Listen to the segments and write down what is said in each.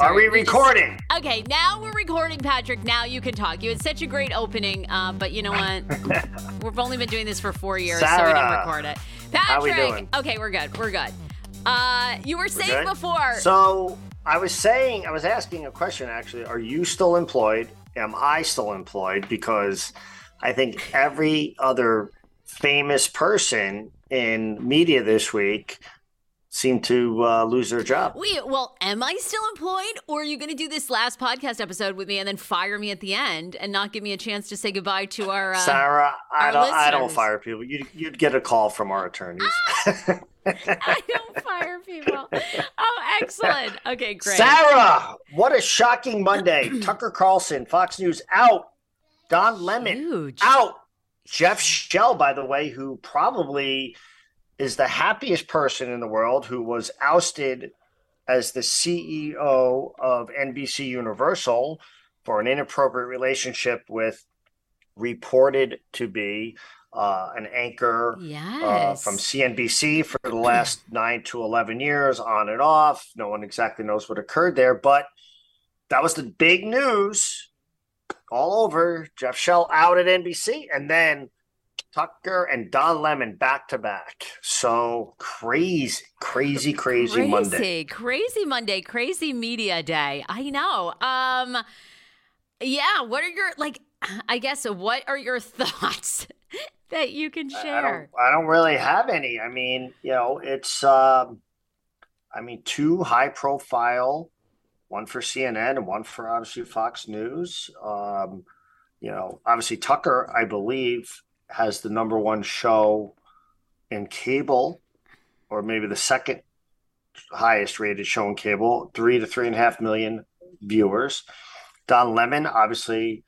Are we recording? Just, okay, now we're recording, Patrick. Now you can talk. You had such a great opening, uh, but you know what? We've only been doing this for four years, Sarah, so we didn't record it. Patrick, how we doing? okay, we're good. We're good. Uh, you were saying good? before. So I was saying, I was asking a question actually. Are you still employed? Am I still employed? Because I think every other famous person in media this week seem to uh, lose their job. Wait, well, am I still employed, or are you going to do this last podcast episode with me and then fire me at the end and not give me a chance to say goodbye to our uh, Sarah? I our don't. I don't fire people. You'd, you'd get a call from our attorneys. I don't fire people. Oh, excellent. Okay, great. Sarah, what a shocking Monday! Tucker Carlson, Fox News out. Don Lemon Huge. out. Jeff Shell, by the way, who probably is the happiest person in the world, who was ousted as the CEO of NBC Universal for an inappropriate relationship with reported to be uh, an anchor uh, from CNBC for the last nine to 11 years, on and off. No one exactly knows what occurred there, but that was the big news all over. Jeff Shell out at NBC, and then Tucker and Don Lemon back to back. So crazy, crazy, crazy, crazy, Monday. crazy Monday, crazy media day. I know. Um, yeah. What are your like? I guess what are your thoughts that you can I don't, share? I don't really have any. I mean, you know, it's, um, I mean, two high profile, one for CNN and one for obviously Fox News. Um, you know, obviously Tucker, I believe, has the number one show in cable, or maybe the second highest rated show in cable, three to three and a half million viewers. Don Lemon, obviously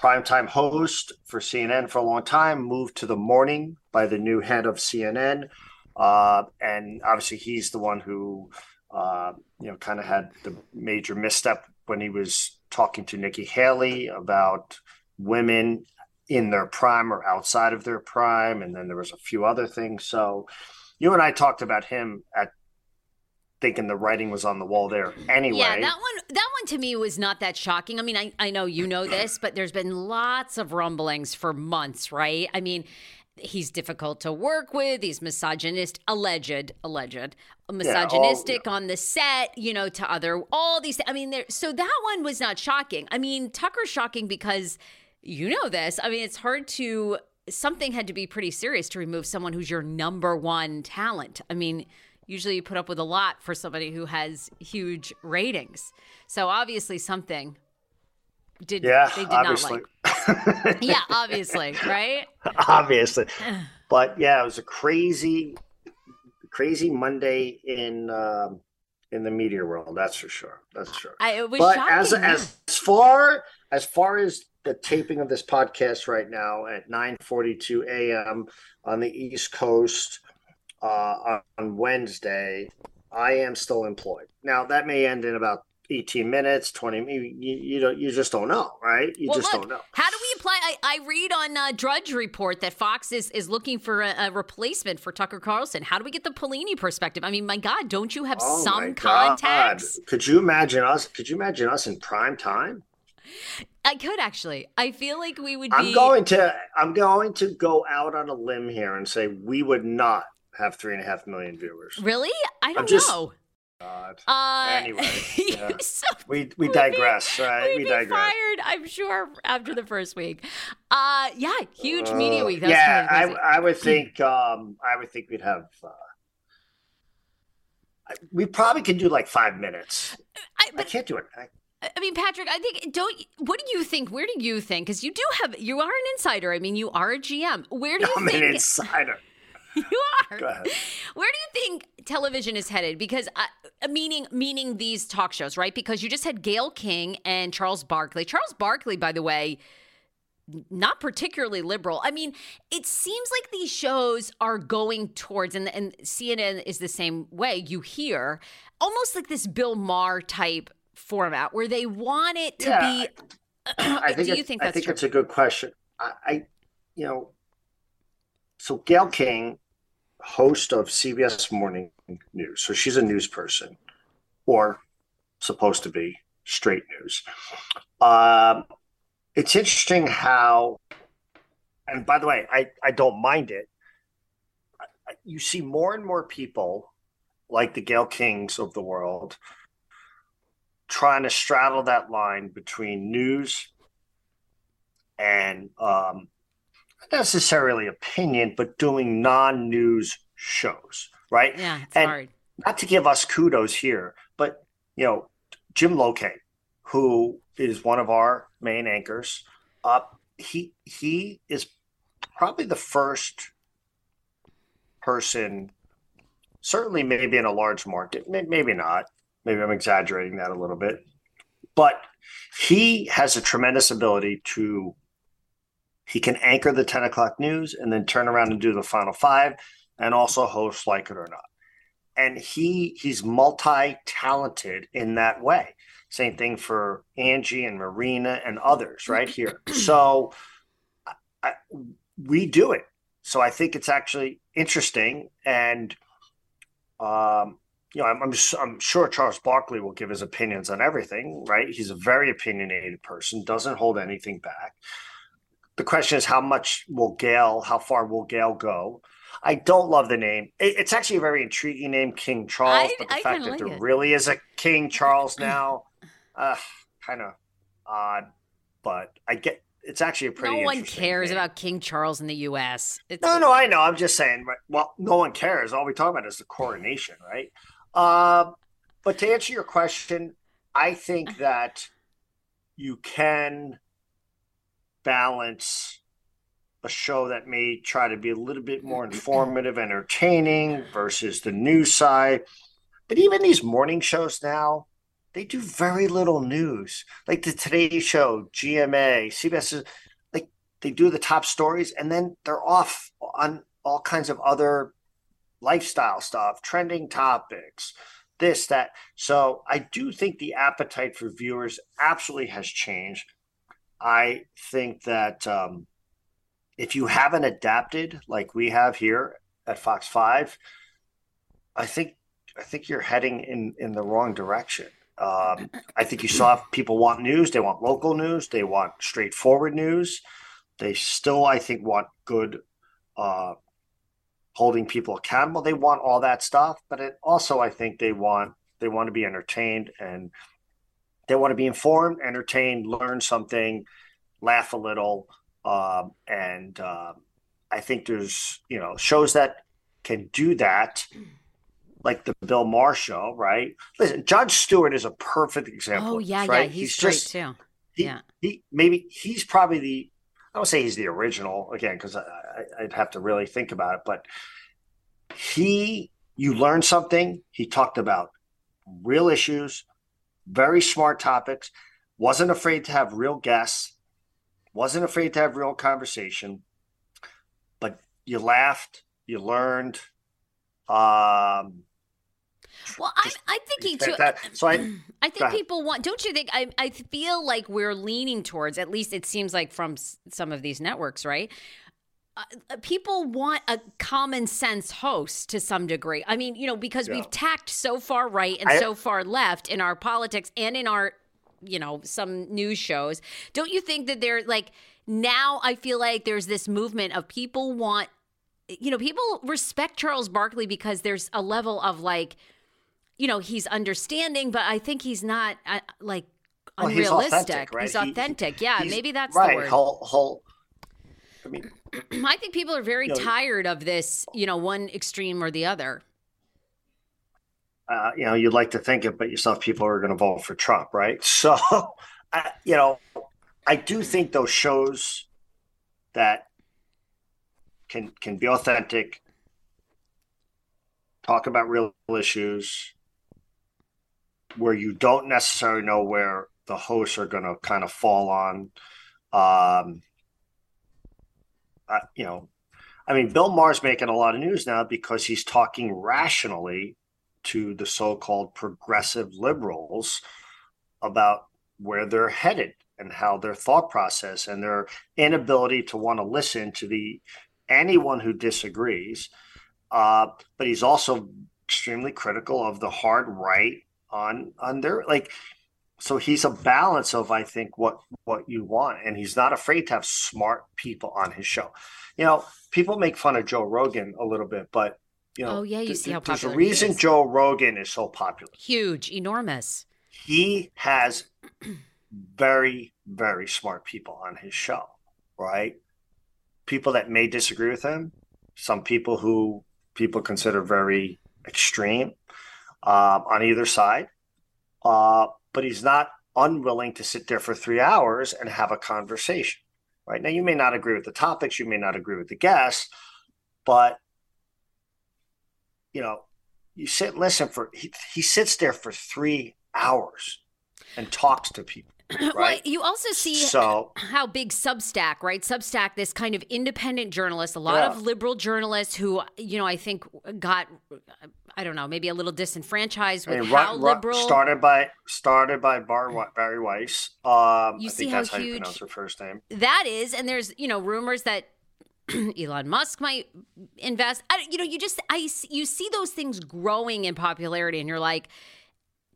primetime host for CNN for a long time, moved to the morning by the new head of CNN. Uh, and obviously, he's the one who, uh, you know, kind of had the major misstep when he was talking to Nikki Haley about women in their prime or outside of their prime. And then there was a few other things. So you and I talked about him at thinking the writing was on the wall there anyway. Yeah, that one that one to me was not that shocking. I mean, I, I know you know this, but there's been lots of rumblings for months, right? I mean, he's difficult to work with, he's misogynist, alleged, alleged, misogynistic on the set, you know, to other all these I mean, there so that one was not shocking. I mean, Tucker's shocking because you know this. I mean, it's hard to something had to be pretty serious to remove someone who's your number one talent. I mean, usually you put up with a lot for somebody who has huge ratings. So obviously something did yeah, they did obviously. not like. Yeah, obviously, right? obviously. But yeah, it was a crazy, crazy Monday in um, in the media world. That's for sure. That's for sure. I, it was but shocking. as as far as far as the taping of this podcast right now at 9:42 a.m. on the East Coast uh, on Wednesday, I am still employed. Now that may end in about 18 minutes, 20. You, you, don't. You just don't know, right? You well, just look, don't know. How do we apply? I, I read on uh, Drudge Report that Fox is, is looking for a, a replacement for Tucker Carlson. How do we get the Paolini perspective? I mean, my God, don't you have Oh some contacts? Could you imagine us? Could you imagine us in prime time? I could actually. I feel like we would be. I'm going to I'm going to go out on a limb here and say we would not have three and a half million viewers. Really? I don't just- know. God. Uh, Anyway, yeah. so We we we'd be- digress, right? We'd We be digress. fired, I'm sure, after the first week. Uh, yeah, huge media Uh, week. That yeah. I I would think um I would think we'd have. Uh, we probably could do like five minutes. I, I can't do it. I, I mean, Patrick, I think don't. What do you think? Where do you think? Because you do have, you are an insider. I mean, you are a GM. Where do you think- I'm an insider. you are? Go ahead. Where do you think television is headed? Because uh, meaning meaning these talk shows, right? Because you just had Gayle King and Charles Barkley. Charles Barkley, by the way, not particularly liberal. I mean, it seems like these shows are going towards, and, and CNN is the same way. You hear almost like this Bill Maher type format where they want it to Yeah, be. I think do you think I think true? it's a good question. I, I, you know, so Gayle King, host of CBS Morning News, so she's a news person, or supposed to be straight news. Um, it's interesting how, and by the way, I, I don't mind it. You see more and more people like the Gayle Kings of the world trying to straddle that line between news and um, not necessarily opinion, but doing non news shows, right? Yeah, it's and hard. Not to give us kudos here, but you know, Jim Lokay, who is one of our main anchors, uh, he he is probably the first person, certainly maybe in a large market, maybe not. Maybe I'm exaggerating that a little bit, but he has a tremendous ability to. He can anchor the 10 o'clock news and then turn around and do the final five and also host Like It or Not. And he he's multi-talented in that way. Same thing for angie and marina and others right here. So I, we do it. So i think it's actually interesting and um you know I'm, I'm, I'm sure charles barkley will give his opinions on everything right he's a very opinionated person doesn't hold anything back the question is how much will gayle how far will gayle go I don't love the name. it's actually a very intriguing name, King Charles. I, but the I fact that like there it. really is a King Charles now, uh, kind of odd. But I get it's actually a pretty. No one cares name. about King Charles in the U.S. It's, no, no, I know. I'm just saying. Well, no one cares. All we talk about is the coronation, right? Uh, but to answer your question, I think that you can balance a show that may try to be a little bit more informative, entertaining versus the news side. But even these morning shows now, they do very little news. Like the Today Show, GMA, CBS, like they do the top stories and then they're off on all kinds of other lifestyle stuff, trending topics, this, that. So I do think the appetite for viewers absolutely has changed. I think that um, if you haven't adapted like we have here at Fox Five, I think I think you're heading in in the wrong direction. Um, I think you saw people want news. They want local news. They want straightforward news. They still, I think, want good uh, holding people accountable. They want all that stuff, but it also, I think, they want they want to be entertained and they want to be informed, entertained, learn something, laugh a little. Um, and uh, I think there's you know shows that can do that, like the Bill Maher show, right? Listen, Jon Stewart is a perfect example. Oh yeah, right? yeah, he's, he's great just, too. He, yeah, he maybe he's probably the I don't say he's the original again because I'd have to really think about it, but he you learn something. He talked about real issues, very smart topics, wasn't afraid to have real guests wasn't afraid to have real conversation, but you laughed, you learned. Um, well, I, I think he took. That. So I, I think people want. Don't you think? I, I feel like we're leaning towards. At least it seems like from some of these networks, right? Uh, uh, people want a common sense host to some degree. I mean, you know, because yeah. we've tacked so far right and I, so far left in our politics and in our you know, some news shows. Don't you think that they're like now I feel like there's this movement of people want you know, people respect Charles Barkley because there's a level of like you know, he's understanding, but I think he's not uh, like well, unrealistic. He's authentic. Right? He's authentic. He, yeah, maybe that's right. the word. Whole, whole, I mean, I think people are very you know, tired of this, you know, one extreme or the other uh, you know, you'd like to think it, but yourself, people are going to vote for Trump, right? So, I, you know, I do think those shows that can can be authentic, talk about real issues, where you don't necessarily know where the hosts are going to kind of fall on. Um, uh, you know, I mean, Bill Maher's making a lot of news now because he's talking rationally to the so-called progressive liberals about where they're headed and how their thought process and their inability to want to listen to the anyone who disagrees. Uh, but he's also extremely critical of the hard right on on their like so he's a balance of I think what what you want, and he's not afraid to have smart people on his show. You know, people make fun of Joe Rogan a little bit, but you know, oh yeah, you th- see how popular there's a reason. Joe Rogan is so popular. Huge, enormous. He has very very smart people on his show, right? People that may disagree with him, some people who people consider very extreme um, on either side. Uh, but he's not unwilling to sit there for three hours and have a conversation. Right now, you may not agree with the topics, you may not agree with the guests, but you know, you sit listen for. He, he sits there for three hours and talks to people. Well, Right. you also see So how big Substack, right? Substack, this kind of independent journalist, a lot Yeah. of liberal journalists who, you know, I think got, I don't know, maybe a little disenfranchised with I mean, how liberal. started by started by Bar, Bari Weiss. Um, You I see think how that's how you huge- pronounce her first name. that is, and there's, you know, rumors that Elon Musk might invest. I, you know, you just, I, you see those things growing in popularity, and you're like,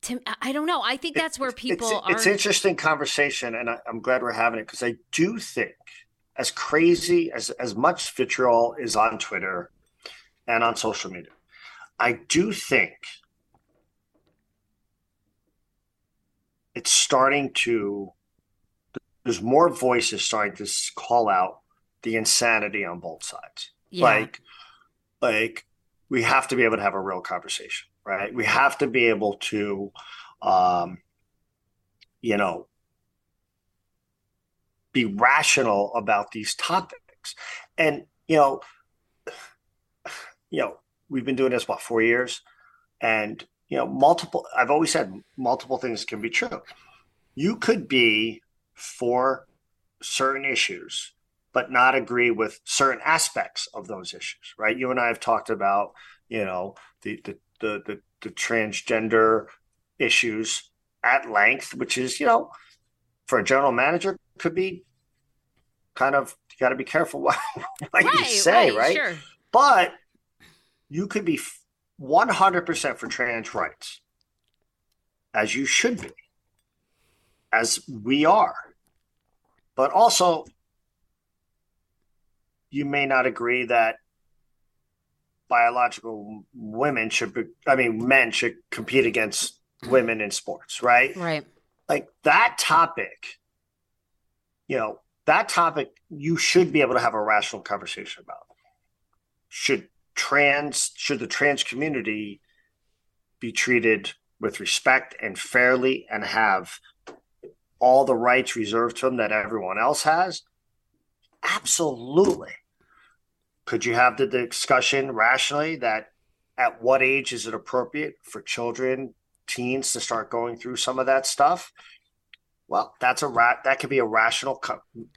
to, I don't know. I think that's where people it's, are. it's interesting conversation, and I, I'm glad we're having it because I do think, as crazy as as much vitriol is on Twitter and on social media, I do think it's starting to. There's more voices starting to call out the insanity on both sides. yeah. Like, like we have to be able to have a real conversation, right? We have to be able to, um, you know, be rational about these topics. And you know, you know, we've been doing this what four years, and you know, multiple. I've always said multiple things can be true. You could be for certain issues but not agree with certain aspects of those issues, right? You and I have talked about, you know, the the the the, the transgender issues at length, which is, you know, for a general manager could be kind of you got to be careful what, what you say, right? Sure. But you could be 100% for trans rights, as you should be, as we are. But also, you may not agree that biological women should be, I mean, men should compete against women in sports, right? Right. Like that topic, you know, that topic you should be able to have a rational conversation about. Should trans, should the trans community be treated with respect and fairly and have all the rights reserved to them that everyone else has? Absolutely. Could you have the discussion rationally that at what age is it appropriate for children, teens to start going through some of that stuff? Well, that's a rat. That could be a rational.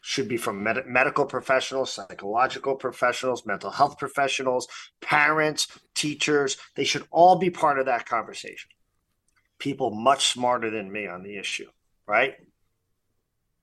Should be from med- medical professionals, psychological professionals, mental health professionals, parents, teachers. They should all be part of that conversation. People much smarter than me on the issue, right?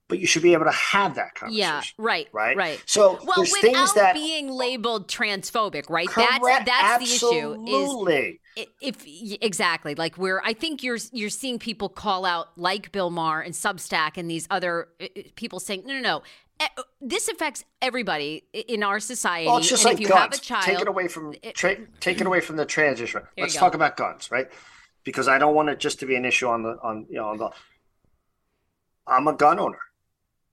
But you should be able to have that conversation. Yeah. Right. Right. Right. So Well, there's without things that being labeled transphobic, right? correct, That's that's the issue. Is if exactly like where I think you're you're seeing people call out like Bill Maher and Substack and these other people saying no no no. uh, This affects everybody in our society. Well, it's just and like if you guns. have a child, take it away from tra- take it away from the transition. Let's talk about guns, right? Because I don't want it just to be an issue on the on you know on the. I'm a gun owner,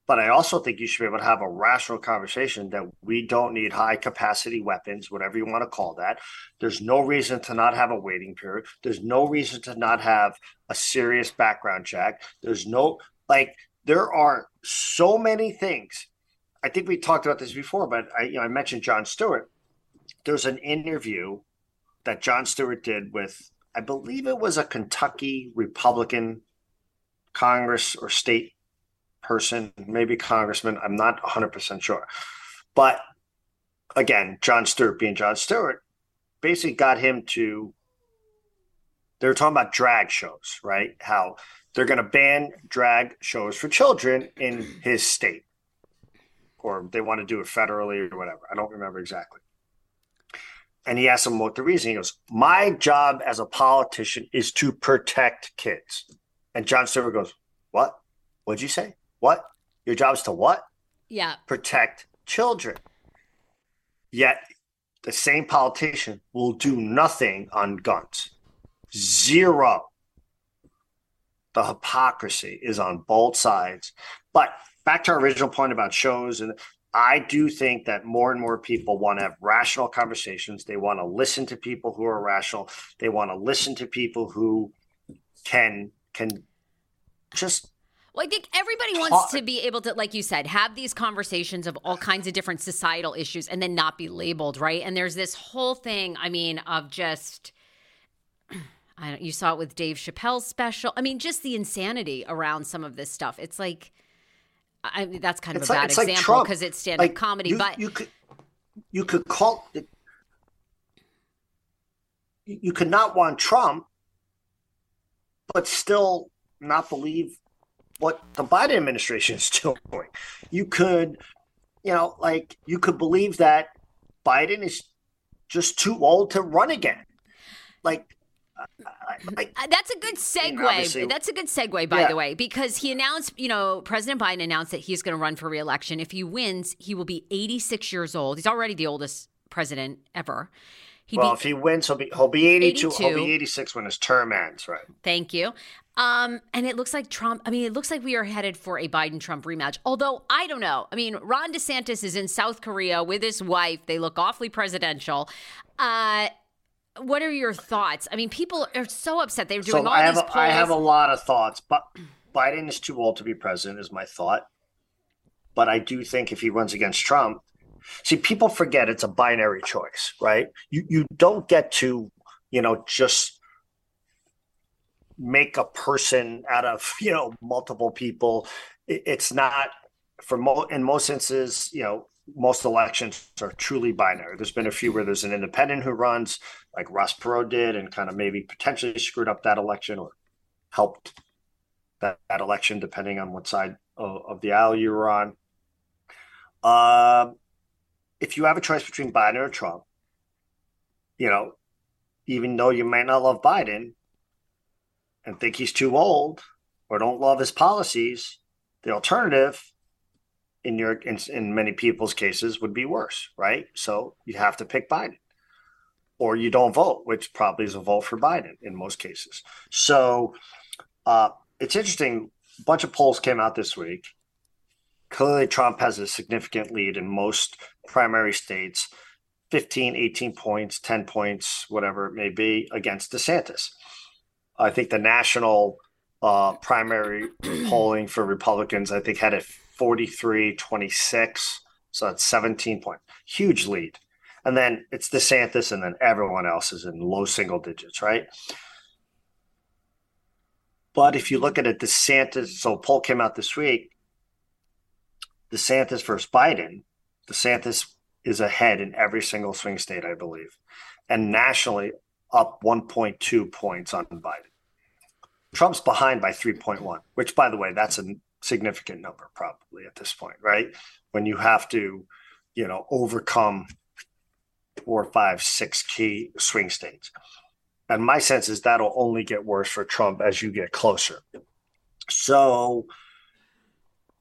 but I also think you should be able to have a rational conversation that we don't need high capacity weapons, whatever you want to call that. There's no reason to not have a waiting period. There's no reason to not have a serious background check. There's no like there are so many things. I think we talked about this before, but I you know I mentioned Jon Stewart. There's an interview that Jon Stewart did with I believe it was a Kentucky Republican Congress or state person, maybe congressman. I'm not 100% sure. But again, Jon Stewart being Jon Stewart basically got him to. They were talking about drag shows, right? How they're going to ban drag shows for children in his state, or they want to do it federally or whatever. I don't remember exactly. And he asked him what the reason. He goes, My job as a politician is to protect kids. And Jon Stewart goes, What? What'd you say? What? Your job is to what? Yeah. Protect children. Yet the same politician will do nothing on guns. Zero. The hypocrisy is on both sides. But back to our original point about shows and I do think that more and more people want to have rational conversations. They want to listen to people who are rational. They want to listen to people who can can just well, I think everybody uh, wants to be able to, like you said, have these conversations of all kinds of different societal issues and then not be labeled, right? And there's this whole thing, I mean, of just, I don't, you saw it with Dave Chappelle's special. I mean, just the insanity around some of this stuff. It's like, I mean, that's kind of it's a like, bad it's example like because it's stand up like comedy, you, but you could you could call it, you could not want Trump, but still not believe what the Biden administration is doing. You could, you know, like you could believe that Biden is just too old to run again. Like I, Uh, That's a good segue. That's a good segue, by Yeah. the way, because he announced, you know, President Biden announced that he's going to run for reelection. If he wins, he will be 86 years old. He's already the oldest president ever. He'd well, be, if he wins, he'll be he'll be eighty two. He'll be eighty six when his term ends. Right. thank you. Um, and it looks like Trump, I mean, it looks like we are headed for a Biden Trump rematch. Although, I don't know. I mean, Ron DeSantis is in South Korea with his wife. They look awfully presidential. Uh, what are your thoughts? I mean, people are so upset. They're doing so all I have these polls. I have a lot of thoughts, but Biden is too old to be president. Is my thought. But I do think if he runs against Trump, see, people forget it's a binary choice, right? You you don't get to you know just make a person out of you know multiple people. It, it's not for mo- in most instances, you know. Most elections are truly binary. There's been a few where there's an independent who runs, like Ross Perot did, and kind of maybe potentially screwed up that election or helped that, that election, depending on what side of, of the aisle you were on. Um, if you have a choice between Biden or Trump, you know, even though you might not love Biden and think he's too old or don't love his policies, the alternative in your in, in many people's cases would be worse, right? So you have to pick Biden or you don't vote, which probably is a vote for Biden in most cases. So uh, it's interesting. A bunch of polls came out this week. Clearly, Trump has a significant lead in most primary states 15, 18 points, 10 points, whatever it may be, against DeSantis. I think the national uh, primary polling for Republicans, I think, had a 43 26. So that's 17 points. Huge lead. And then it's DeSantis, and then everyone else is in low single digits, right? But if you look at it, DeSantis, so poll came out this week. DeSantis versus Biden, DeSantis is ahead in every single swing state, I believe, and nationally up 1.2 points on Biden. Trump's behind by 3.1, which, by the way, that's a significant number probably at this point, right? When you have to, you know, overcome four, five, six key swing states. And my sense is that'll only get worse for Trump as you get closer. So,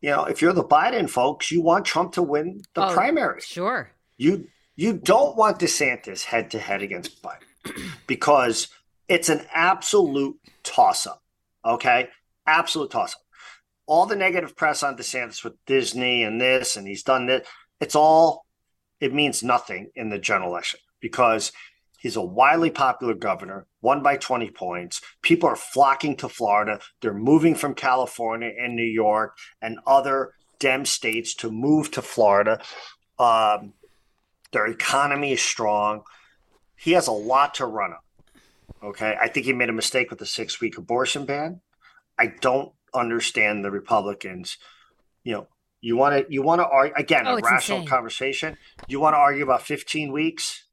you know, if you're the Biden folks, you want Trump to win the Oh, primary. Sure. You you don't want DeSantis head to head against Biden because it's an absolute toss up. Okay, absolute toss up. All the negative press on DeSantis with Disney and this and he's done this. It's all it means nothing in the general election because he's a wildly popular governor, won by 20 points. People are flocking to Florida. They're moving from California and New York and other Dem states to move to Florida. Um, their economy is strong. He has a lot to run on. Okay. I think he made a mistake with the six week abortion ban. I don't understand the Republicans. You know, you want to, you want to argue again, Oh, a rational insane. conversation. You want to argue about 15 weeks.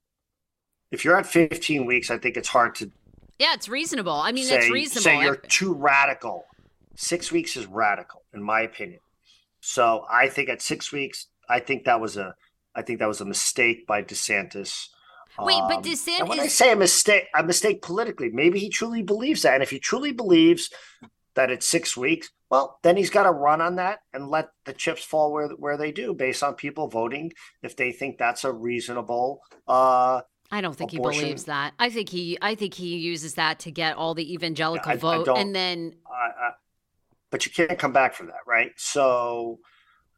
If you're at 15 weeks, I think it's hard to Yeah, it's reasonable. I mean, say, that's reasonable. say you're too radical. Six weeks is radical, in my opinion. So I think at six weeks, I think that was a, I think that was a mistake by DeSantis. Wait, but Um, DeSantis- and when I say a mistake, a mistake politically, maybe he truly believes that. And if he truly believes that it's six weeks, well, then he's got to run on that and let the chips fall where where they do, based on people voting if they think that's a reasonable. Uh, I don't think abortion- he believes that. I think he I think he uses that to get all the evangelical I- I vote don't- and then I, I, but you can't come back from that, right? So,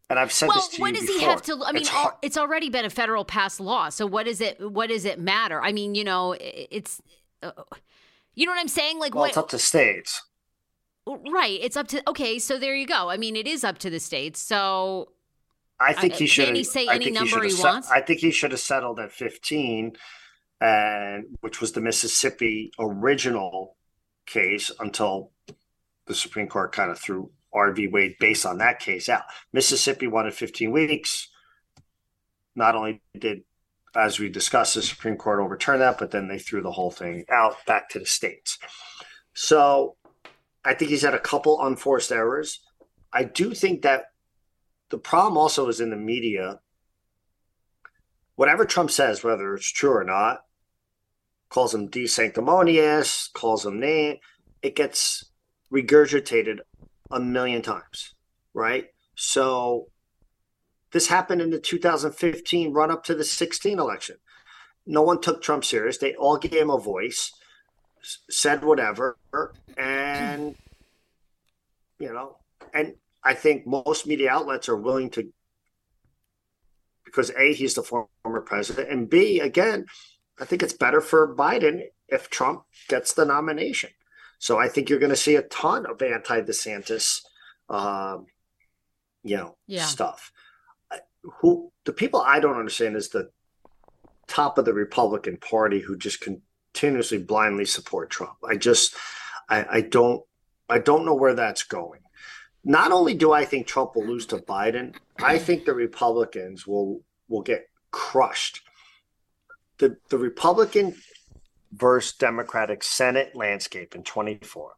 and I've said well, this to what you does before. he have to? I mean, It's it's already been a federal passed law. So what does it? What does it matter? I mean, you know, it's, uh, you know what I'm saying? Like, well, what? it's up to states. right? It's up to. Okay, so there you go. I mean, it is up to the states. So I think I- he can should. he say I any number he set- wants? I think he should have settled at fifteen, and which was the Mississippi original case until the Supreme Court kind of threw Roe v. Wade based on that case out. Mississippi wanted fifteen weeks. Not only did, as we discussed, the Supreme Court overturn that, but then they threw the whole thing out back to the states. So, I think he's had a couple unforced errors. I do think that the problem also is in the media. Whatever Trump says, whether it's true or not, calls him desanctimonious, calls him name, it gets regurgitated a million times, right? So this happened in the 2015 run up to the 16 election. No one took Trump serious. They all gave him a voice, said whatever, and you know, and I think most media outlets are willing to because A, he's the former president, and B, again, I think it's better for Biden if Trump gets the nomination. So I think you're going to see a ton of anti DeSantis, um, you know, Yeah. stuff. Who the people I don't understand is the top of the Republican Party who just continuously blindly support Trump. I just, I, I don't, I don't know where that's going. Not only do I think Trump will lose to Biden, I think the Republicans will will get crushed. The the Republican versus Democratic Senate landscape in 24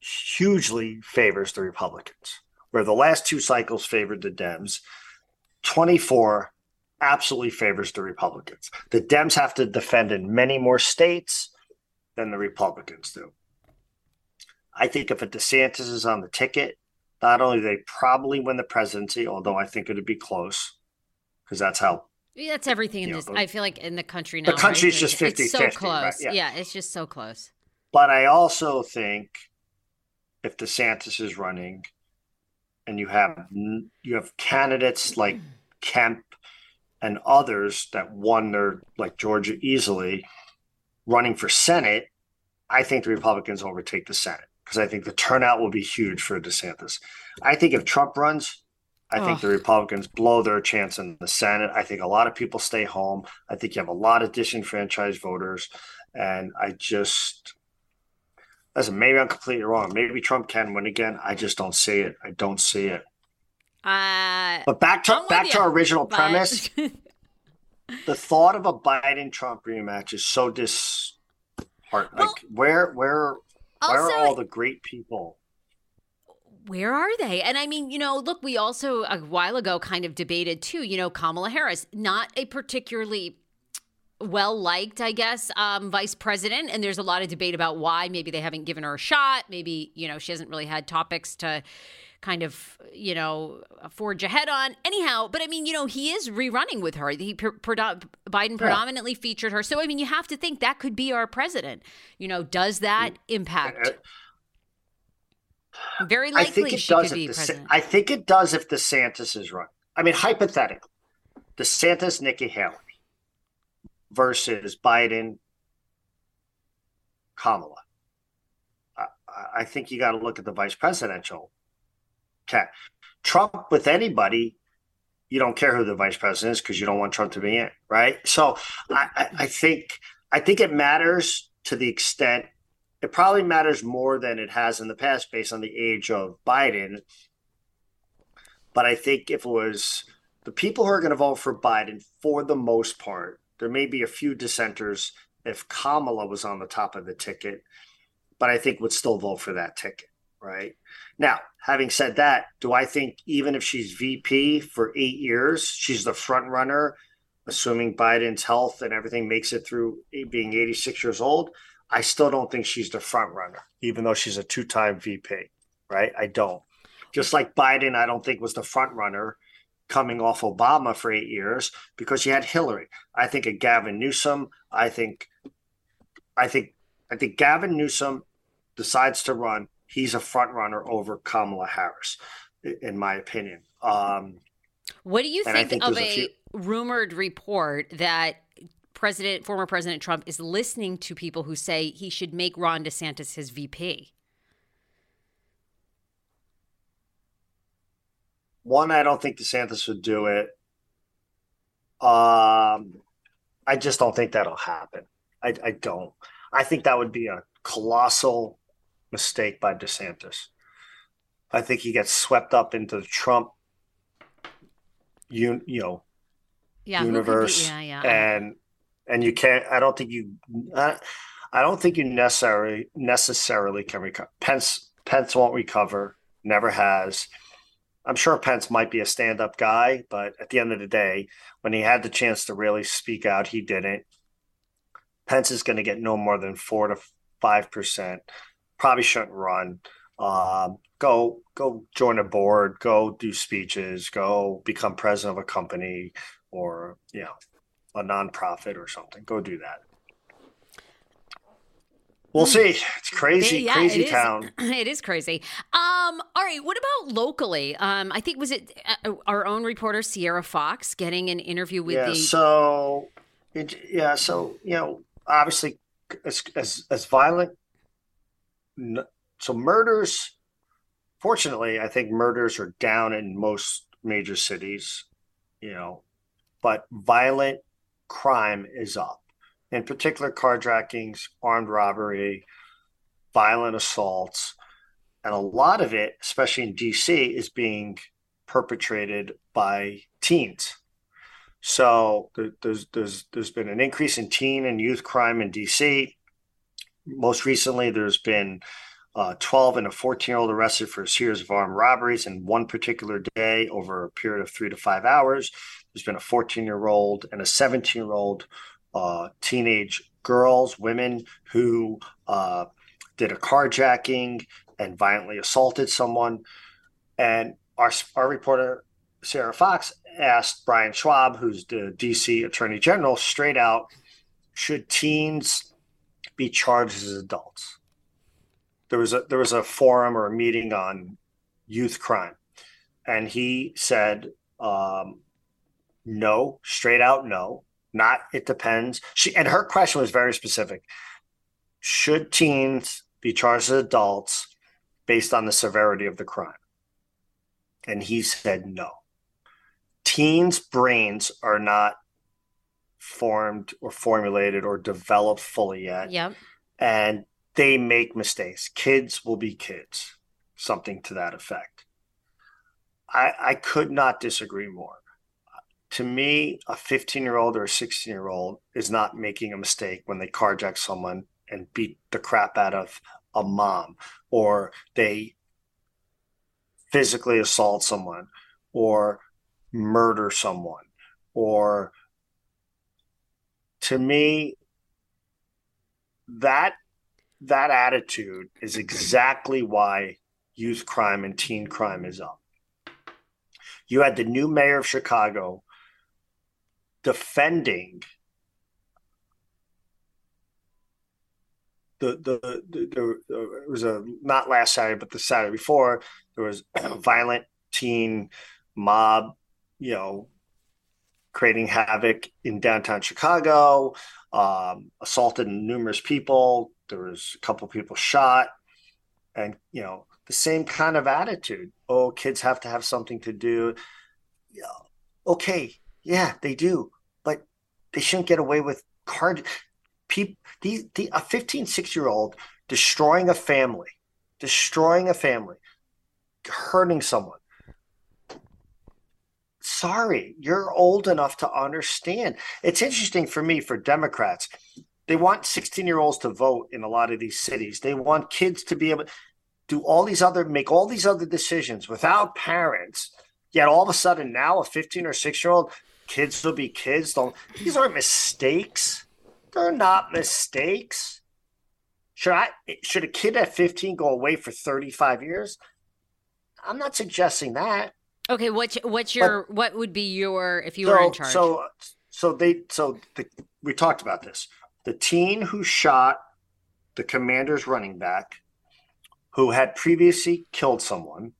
hugely favors the Republicans. Where the last two cycles favored the Dems, 24 absolutely favors the Republicans. The Dems have to defend in many more states than the Republicans do. I think if a DeSantis is on the ticket, not only they probably win the presidency, although I think it'd be close, because that's how that's everything in You know, this. I feel like in the country now. the country's right? just Like, It's so 50-50, close. right? Yeah. Yeah. it's just so close. But I also think if DeSantis is running, and you have you have candidates like Kemp and others that won their like Georgia easily running for Senate, I think the Republicans will overtake the Senate because I think the turnout will be huge for DeSantis. I think if Trump runs, I think the Republicans blow their chance in the Senate. I think a lot of people stay home. I think you have a lot of disenfranchised voters. And I just, listen, maybe I'm completely wrong. Maybe Trump can win again. I just don't see it. I don't see it. Uh, But back to I'm back you, to our original but- premise. the thought of a Biden Trump rematch is so disheartening. Well, like where where where are all the great people? Where are they? And I mean, you know, look, we also a while ago kind of debated too, you know, Kamala Harris, not a particularly well liked, I guess, um, vice president. And there's a lot of debate about why. Maybe they haven't given her a shot. Maybe, you know, she hasn't really had topics to kind of, you know, forge ahead on. Anyhow, but I mean, you know, he is rerunning with her. He pre- Biden predominantly featured her. So, I mean, you have to think that could be our president. You know, does that impact? Uh, Very likely I think it she does could be if the. I think it does if DeSantis is run. I mean, hypothetically, DeSantis, Nikki Haley versus Biden, Kamala. I, I think you got to look at the vice presidential cat. Trump with anybody, you don't care who the vice president is because you don't want Trump to be in, right? So I, I think I think it matters to the extent it probably matters more than it has in the past based on the age of Biden. But I think if it was the people who are going to vote for Biden, for the most part, there may be a few dissenters if Kamala was on the top of the ticket, but I think would still vote for that ticket, right? Now, having said that, do I think even if she's VP for eight years, she's the front runner, assuming Biden's health and everything makes it through being 86 years old, I still don't think she's the front runner, even though she's a two time VP, right? I don't. Just like Biden, I don't think was the front runner coming off Obama for eight years because you had Hillary. I think a Gavin Newsom. I think, I think, I think Gavin Newsom decides to run. He's a front runner over Kamala Harris, in my opinion. Um, what do you think, think of a, a few- rumored report that President, former President Trump, is listening to people who say he should make Ron DeSantis his VP? One, I don't think DeSantis would do it. Um, I just don't think that'll happen. I, I don't. I think that would be a colossal mistake by DeSantis. I think he gets swept up into the Trump, you you know, yeah, universe, yeah, yeah. and and you can't. I don't think you. I, I don't think you necessarily necessarily can recover. Pence Pence won't recover. Never has. I'm sure Pence might be a stand-up guy, but at the end of the day, when he had the chance to really speak out, he didn't. Pence is going to get no more than four to five percent. Probably shouldn't run. Um, go go join a board. Go do speeches. Go become president of a company or you know a nonprofit or something. Go do that. We'll hmm. see. It's crazy, yeah, crazy it town. It is crazy. Um, all right. What about locally? Um, I think was it uh, our own reporter Sierra Fox getting an interview with yeah, the. So, it, yeah. So you know, obviously, as as, as violent. So murders. Fortunately, I think murders are down in most major cities. You know, but violent crime is up. In particular, carjackings, armed robbery, violent assaults, and a lot of it, especially in DC, is being perpetrated by teens. So there's there's there's been an increase in teen and youth crime in DC. Most recently, there's been uh, 12 and a 14 year old arrested for a series of armed robberies in one particular day over a period of three to five hours. There's been a 14 year old and a 17 year old uh, teenage girls, women who uh, did a carjacking and violently assaulted someone. And our, our reporter, Sarah Fox, asked Brian Schwalb, who's the DC Attorney General, straight out should teens be charged as adults? There was a there was a forum or a meeting on youth crime, and he said um, no, straight out no. Not it depends. She and her question was very specific. Should teens be charged as adults based on the severity of the crime? And he said no. Teens' brains are not formed or formulated or developed fully yet. Yep. And they make mistakes. Kids will be kids, something to that effect. I, I could not disagree more to me, a 15 year old or a 16 year old is not making a mistake when they carjack someone and beat the crap out of a mom or they physically assault someone or murder someone or to me that that attitude is exactly why youth crime and teen crime is up you had the new mayor of chicago defending the the, the, the it was a not last Saturday but the Saturday before there was a violent teen mob, you know, creating havoc in downtown Chicago, um, assaulted numerous people. There was a couple people shot, and you know the same kind of attitude. Oh, kids have to have something to do. Yeah, okay, yeah, they do, but they shouldn't get away with card. People, the, the a 15, 6 year old destroying a family, destroying a family, hurting someone. Sorry, you're old enough to understand. It's interesting for me, for Democrats, they want 16 year olds to vote in a lot of these cities. They want kids to be able to do all these other, make all these other decisions without parents. Yet all of a sudden now a 15 or 6 year old kids will be kids. Don't these aren't mistakes. They're not mistakes. Should I should a kid at 15 go away for 35 years? I'm not suggesting that. Okay, what's what's your but, what would be your if you so, were in charge? So so they so the, we talked about this. The teen who shot the commander's running back, who had previously killed someone,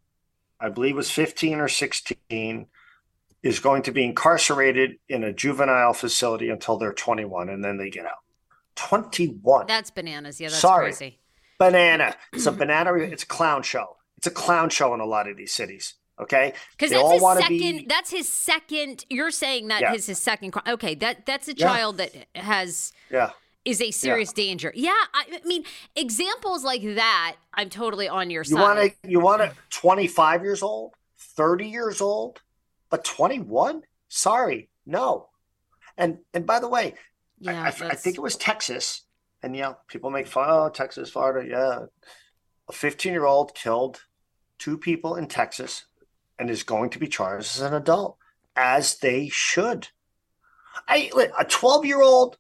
I believe was 15 or 16, is going to be incarcerated in a juvenile facility until they're 21 and then they get out. 21. That's bananas. Yeah, that's Sorry. crazy. Banana. It's a banana. It's a clown show. It's a clown show in a lot of these cities. Okay, because that's his second. Be... That's his second. You're saying that yeah. is his second. Okay, that that's a child yeah. that has. Yeah. Is a serious yeah. danger. Yeah, I mean examples like that. I'm totally on your you side. Want to, you want to 25 years old, 30 years old, but 21? Sorry, no. And and by the way, yeah, I, I, I think it was Texas, and yeah, people make fun. Oh, Texas, Florida, yeah. A 15 year old killed two people in Texas and is going to be charged as an adult, as they should. I a 12 year old,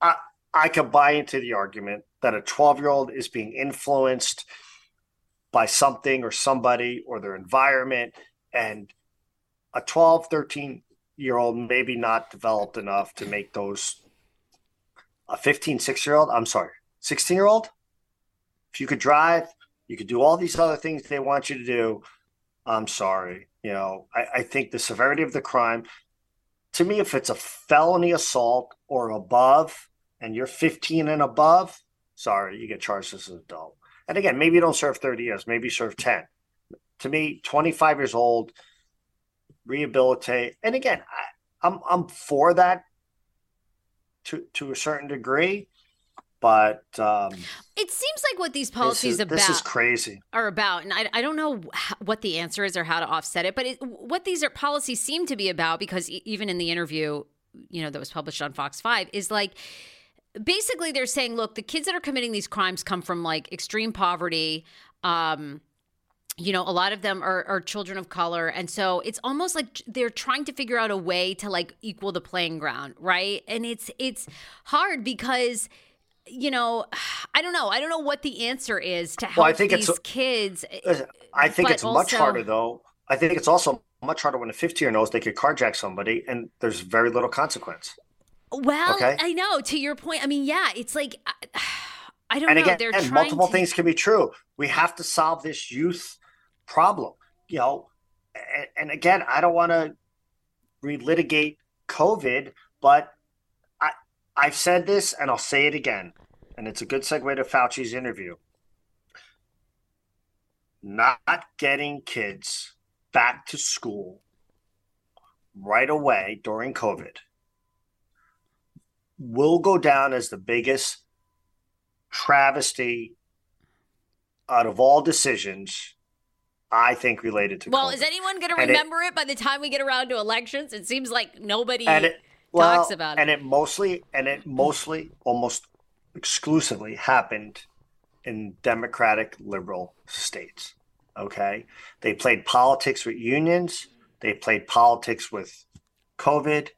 I I could buy into the argument that a 12 year old is being influenced by something or somebody or their environment, and a 12, 13 year old maybe not developed enough to make those. A 15, 6 year old, I'm sorry, 16 year old, if you could drive, you could do all these other things they want you to do I'm sorry. You know, I, I think the severity of the crime, to me, if it's a felony assault or above, and you're 15 and above, sorry, you get charged as an adult. And again, maybe you don't serve 30 years, maybe you serve 10. To me, 25 years old, rehabilitate. And again, I, I'm I'm for that to to a certain degree. But um, it seems like what these policies this is, about this is crazy are about, and I, I don't know what the answer is or how to offset it. But it, what these are policies seem to be about, because even in the interview, you know, that was published on Fox Five, is like basically they're saying, look, the kids that are committing these crimes come from like extreme poverty. Um, you know, a lot of them are, are children of color. And so it's almost like they're trying to figure out a way to like equal the playing ground, right? And it's it's hard because you know, I don't know. I don't know what the answer is to help well, I think these it's, kids. Eh, I think it's also, much harder though. I think it's also much harder when a 15 year knows they could carjack somebody and there's very little consequence. Well, okay? I know. To your point, I mean, yeah, it's like I, don't and know. Again, They're and multiple to... things can be true. We have to solve this youth problem. You know, and, and again, I don't want to relitigate COVID, but I've said this and I'll say it again, and it's a good segue to Fauci's interview. Not getting kids back to school right away during COVID will go down as the biggest travesty out of all decisions I think related to well, COVID. is anyone going to remember it, it, by the time we get around to elections? It seems like nobody. And it, well, talks about it. And it mostly and it mostly almost exclusively happened in democratic liberal states. Okay. They played politics with unions, they played politics with COVID.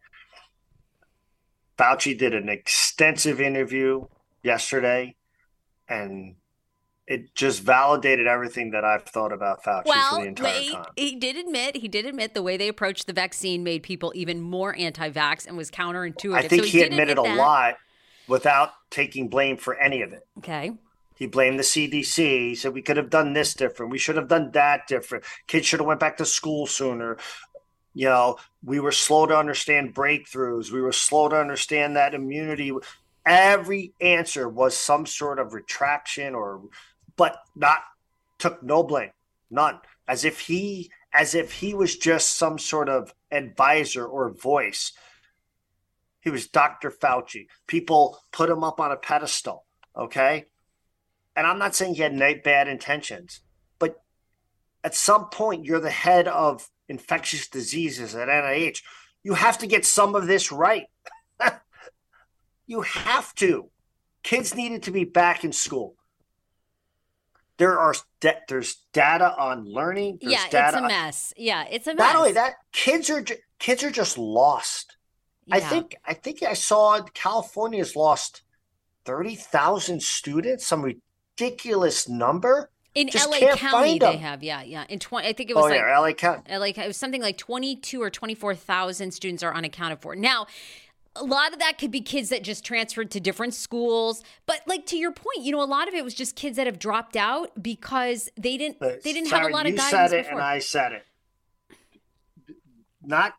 Fauci did an extensive interview yesterday and it just validated everything that I've thought about Fauci well, for the entire he, time. He did admit he did admit the way they approached the vaccine made people even more anti-vax and was counterintuitive. I think so he, he admitted admit a that. lot without taking blame for any of it. Okay. He blamed the CDC. He said we could have done this different. We should have done that different. Kids should have went back to school sooner. You know, we were slow to understand breakthroughs. We were slow to understand that immunity. Every answer was some sort of retraction or but not took no blame, none. As if he as if he was just some sort of advisor or voice. He was Dr. Fauci. People put him up on a pedestal, okay? And I'm not saying he had bad intentions, but at some point you're the head of infectious diseases at NIH. You have to get some of this right. you have to. Kids needed to be back in school there are there's data on learning. yeah, it's a mess. yeah, it's a mess. Not only that, kids are kids are just lost. I think I think I saw California's lost thirty thousand students, some ridiculous number. in just LA County they have, yeah, yeah. In twenty, I think it oh, was Oh like yeah, LA County. Like it was something like 22 or 24,000 students are unaccounted for. Now, a lot of that could be kids that just transferred to different schools, but like to your point, you know, a lot of it was just kids that have dropped out because they didn't But they didn't have a lot of you guidance said it before. and I said it. Not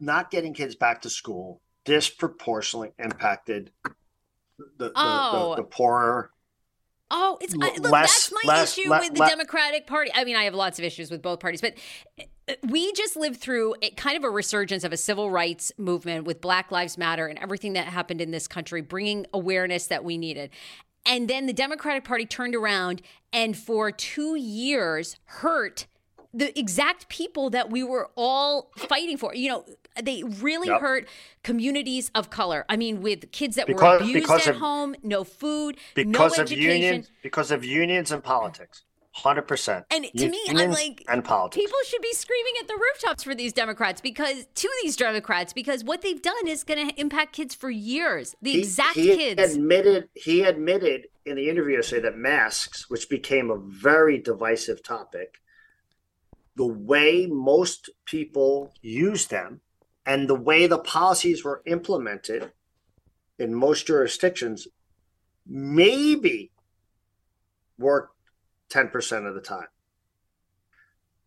not getting kids back to school disproportionately impacted the the, Oh. the, the poorer. Oh, it's I, look. less- that's my less- issue le- with the Democratic Party. I mean, I have lots of issues with both parties, but we just lived through a kind of a resurgence of a civil rights movement with Black Lives Matter and everything that happened in this country, bringing awareness that we needed. And then the Democratic Party turned around and for two years hurt the exact people that we were all fighting for. You know, they really Yep. hurt communities of color. I mean, with kids that were abused at of- home, no food, because no of education. unions because of unions and politics 100% And to me, I'm like, and politics People should be screaming at the rooftops for these Democrats because to these Democrats because what they've done is going to impact kids for years. The He- exact he kids. admitted he admitted in the interview yesterday that masks which became a very divisive topic the way most people use them and the way the policies were implemented in most jurisdictions maybe worked 10% of the time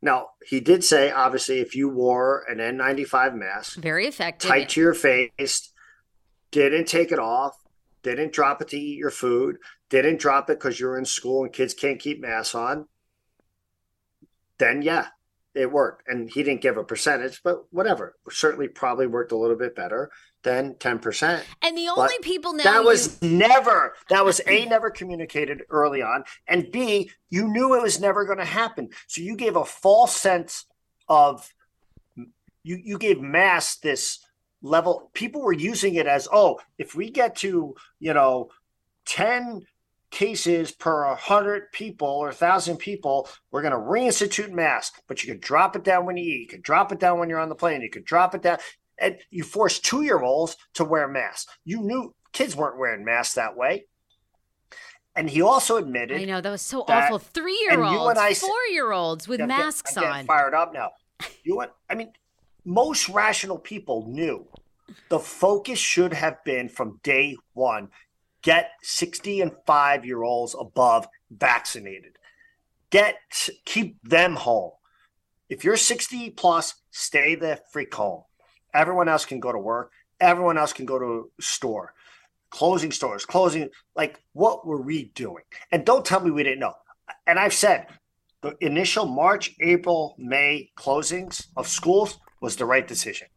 now he did say obviously if you wore an n95 mask Very effective. tight to your face, didn't take it off, didn't drop it to eat your food, didn't drop it because you're in school and kids can't keep masks on, then yeah, it worked. And he didn't give a percentage, but whatever. Certainly probably worked a little bit better than 10%. and the but only people now That you- was never, that was A, never communicated early on. And B, you knew it was never going to happen. So you gave a false sense of, you, you gave mass this level. People were using it as, oh, if we get to, you know, 10 cases per 100 people or 1,000 people, we're going to reinstitute mask. But you could drop it down when you eat. You could drop it down when you're on the plane. You could drop it down and you forced two year olds to wear masks. You knew kids weren't wearing masks that way. And he also admitted I know that was so that- awful. Three year olds, and I s- four year olds with I'm masks I'm getting on. Fired up now. You went. I mean, most rational people knew the focus should have been from day one: get sixty and five year olds above vaccinated. Get keep them home. If you're sixty plus, stay the freak home. Everyone else can go to work. Everyone else can go to a store. Closing stores, closing. Like, what were we doing? And don't tell me we didn't know. And I've said the initial March, April, May closings of schools was the right decision.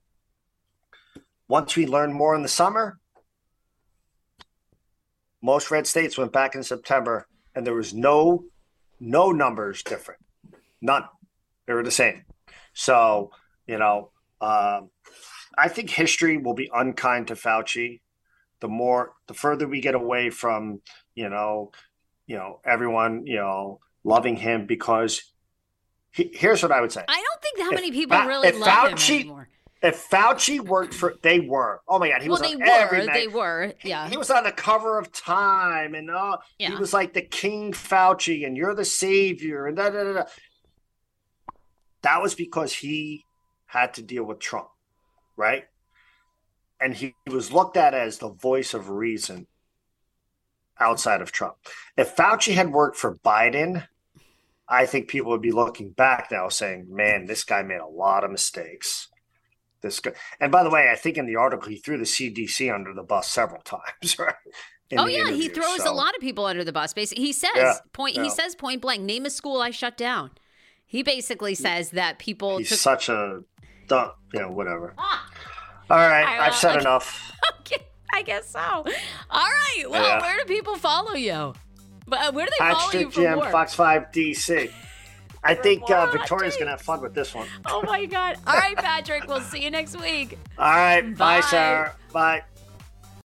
Once we learned more in the summer, most red states went back in September, and there was no no numbers different. None. They were the same. So, you know, um, I think history will be unkind to Fauci. The more, the further we get away from, you know, you know, everyone, you know, loving him because he, here's what I would say. I don't think how If many people really love Fauci- him anymore. If Fauci worked for, they were. Oh my God, he Well, was they on were. They were. Yeah. He was on the cover of Time, and uh, he was like the King Fauci, and you're the savior, and da da da. da. That was because he had to deal with Trump, right? And he, was looked at as the voice of reason outside of Trump. If Fauci had worked for Biden, I think people would be looking back now saying, man, this guy made a lot of mistakes. This guy, and by the way, I think in the article he threw the CDC under the bus several times, right? In Oh yeah, he throws so- a lot of people under the bus. Basically, he says Yeah, point. yeah. He says point blank. Name a school I shut down. He basically says that people He's took. such a, dumb, you know, whatever. Ah, All right, I- I've said I- enough. okay, I guess so. All right. Well, Yeah. where do people follow you? But uh, where do they follow you Jim? Fox Five DC. I think uh, Victoria's gonna have fun with this one. Oh my God! All right, Patrick. We'll see you next week. All right, Bye. bye Sarah. Bye.